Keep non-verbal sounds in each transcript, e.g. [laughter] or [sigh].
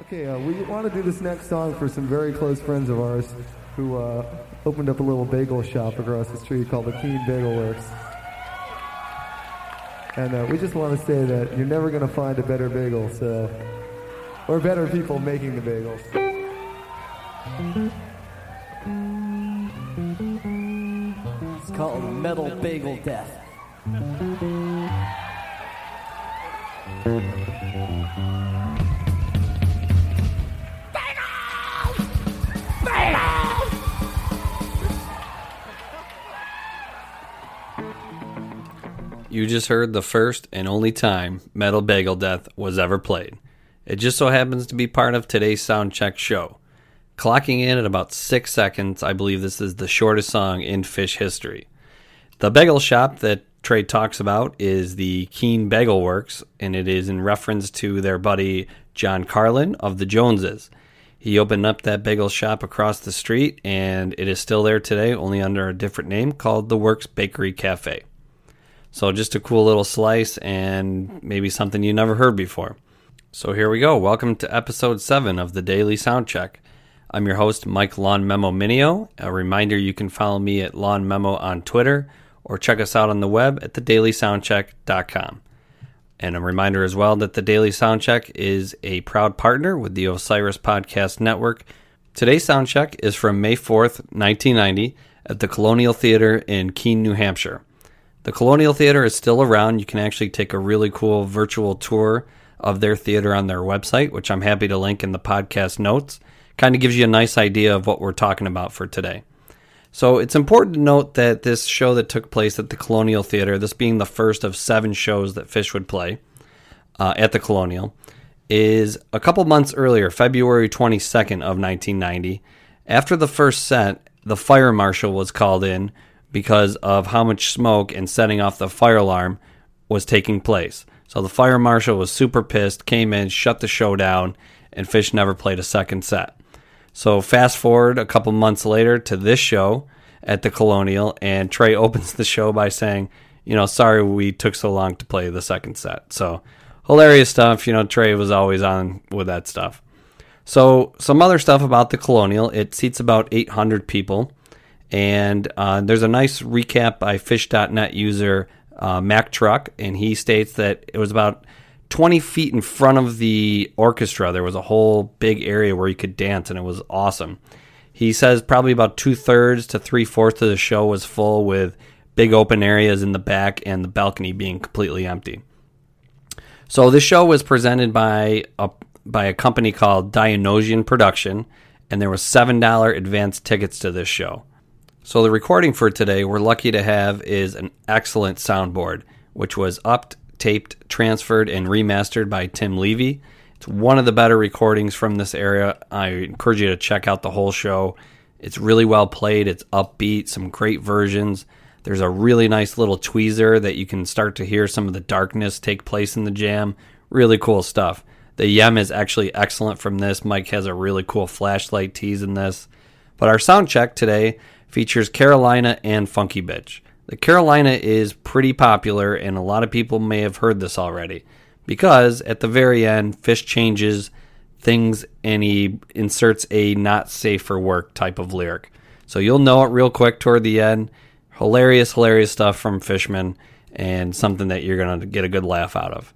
Okay, uh, we want to do this next song for some very close friends of ours who uh, opened up a little bagel shop across the street called the Keene Bagel Works. And uh, we just want to say that you're never going to find a better bagel, so or better people making the bagels. It's called Metal Bagel Death. You just heard the first and only time Metal Bagel Death was ever played. It just so happens to be part of today's sound check show. Clocking in at about six seconds, I believe this is the shortest song in Phish history. The bagel shop that Trey talks about is the Keene Bagel Works, and it is in reference to their buddy John Carlin of the Joneses. He opened up that bagel shop across the street, and it is still there today, only under a different name called the Works Bakery Cafe. So just a cool little slice and maybe something you never heard before. So here we go. Welcome to episode 7 of the Daily Sound Check. I'm your host, Mike Lawn Memo Minio. A reminder you can follow me at Lawn Memo on Twitter or check us out on the web at thedailysoundcheck.com. And a reminder as well that the Daily Soundcheck is a proud partner with the Osiris Podcast Network. Today's soundcheck is from May 4th, 1990, at the Colonial Theater in Keene, New Hampshire. The Colonial Theater is still around. You can actually take a really cool virtual tour of their theater on their website, which I'm happy to link in the podcast notes. Kind of gives you a nice idea of what we're talking about for today. So it's important to note that this show that took place at the Colonial Theater, this being the first of seven shows that Phish would play uh, at the Colonial, is a couple months earlier, February 22nd of 1990. After the first set, the fire marshal was called in because of how much smoke and setting off the fire alarm was taking place. So the fire marshal was super pissed, came in, shut the show down, and Phish never played a second set. So fast forward a couple months later to this show at the Colonial, and Trey [laughs] opens the show by saying, you know, sorry we took so long to play the second set. So hilarious stuff. You know, Trey was always on with that stuff. So some other stuff about the Colonial. It seats about 800 people. And uh, there's a nice recap by Phish.net user uh, Mactruck, and he states that it was about 20 feet in front of the orchestra. There was a whole big area where you could dance, and it was awesome. He says probably about two thirds to three fourths of the show was full with big open areas in the back and the balcony being completely empty. So this show was presented by a by a company called Dionysian Production, and there was seven dollar advance tickets to this show. So the recording for today we're lucky to have is an excellent soundboard, which was upped, taped, transferred, and remastered by Tim Levy. It's one of the better recordings from this area. I encourage you to check out the whole show. It's really well played, it's upbeat, some great versions. There's a really nice little tweezer that you can start to hear some of the darkness take place in the jam. Really cool stuff. The Yem is actually excellent from this. Mike has a really cool flashlight tease in this. But our sound check today features Carolina and Funky Bitch. The Carolina is pretty popular, and a lot of people may have heard this already because at the very end, Fish changes things and he inserts a not safe for work type of lyric. So you'll know it real quick toward the end. Hilarious, hilarious stuff from Fishman and something that you're going to get a good laugh out of.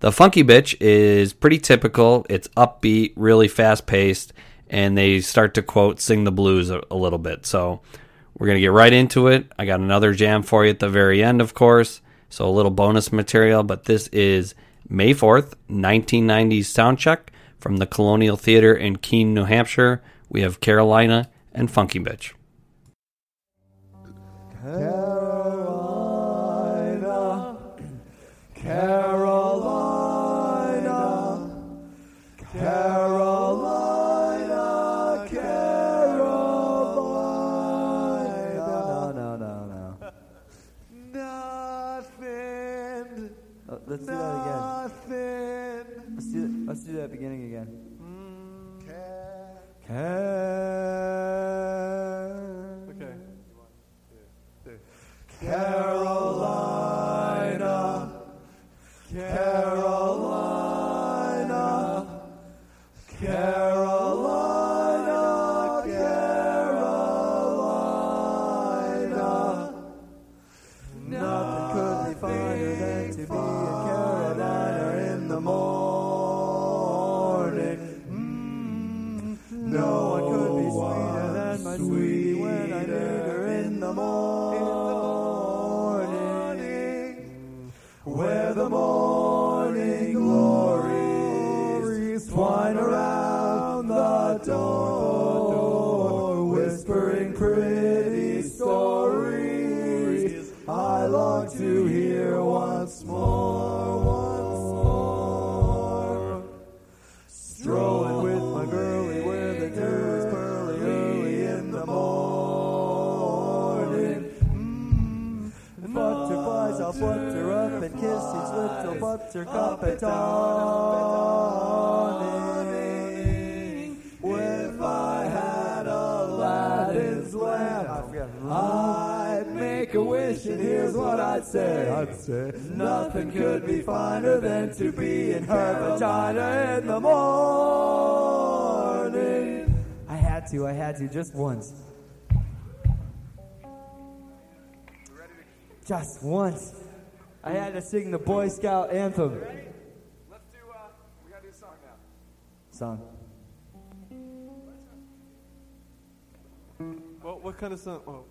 The Funky Bitch is pretty typical. It's upbeat, really fast paced, and they start to quote, sing the blues a, a little bit. So we're going to get right into it. I got another jam for you at the very end, of course. So a little bonus material, but this is May 4th, 1990s soundcheck from the Colonial Theater in Keene, New Hampshire. We have Carolina and Funky Bitch. Carolina, Nothing. Let's do, let's do that beginning again. Okay. Carolina, Carolina, Where at dawning. If I had Aladdin's lamp, I'd make a wish, and here's what I'd say. I'd say nothing could be finer than to be in her vagina in the morning. I had to, I had to, just once. Just once. I had to sing the Boy Scout anthem. Let's do, uh, we gotta do a song now. Song. Well, what kind of song? Oh,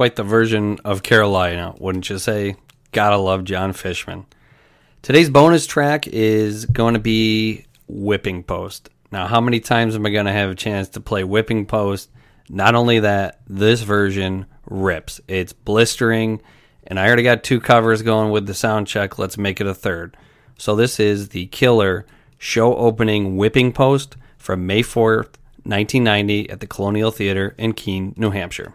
Quite the version of Carolina, wouldn't you say? Gotta love Jon Fishman. Today's bonus track is going to be Whipping Post. Now, how many times am I going to have a chance to play Whipping Post? Not only that, this version rips. It's blistering, and I already got two covers going with the sound check. Let's make it a third. So, this is the killer show opening Whipping Post from May 4th, 1990, at the Colonial Theater in Keene, New Hampshire.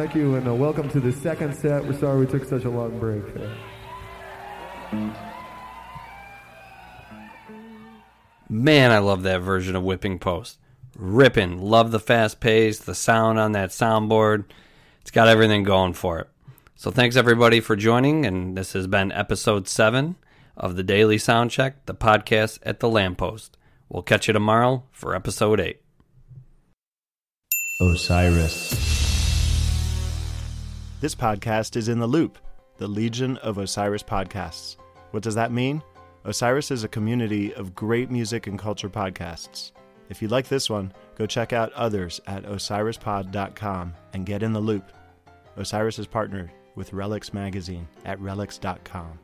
Thank you, and uh, welcome to the second set. We're sorry we took such a long break. Man, I love that version of Whipping Post. Ripping. Love the fast pace, the sound on that soundboard. It's got everything going for it. So thanks everybody for joining, and this has been episode seven of the Daily Soundcheck, the podcast at the Lamppost. We'll catch you tomorrow for episode eight. Osiris. This podcast is in the loop, the Legion of Osiris podcasts. What does that mean? Osiris is a community of great music and culture podcasts. If you like this one, go check out others at osirispod.com and get in the loop. Osiris is partnered with Relix Magazine at relix.com.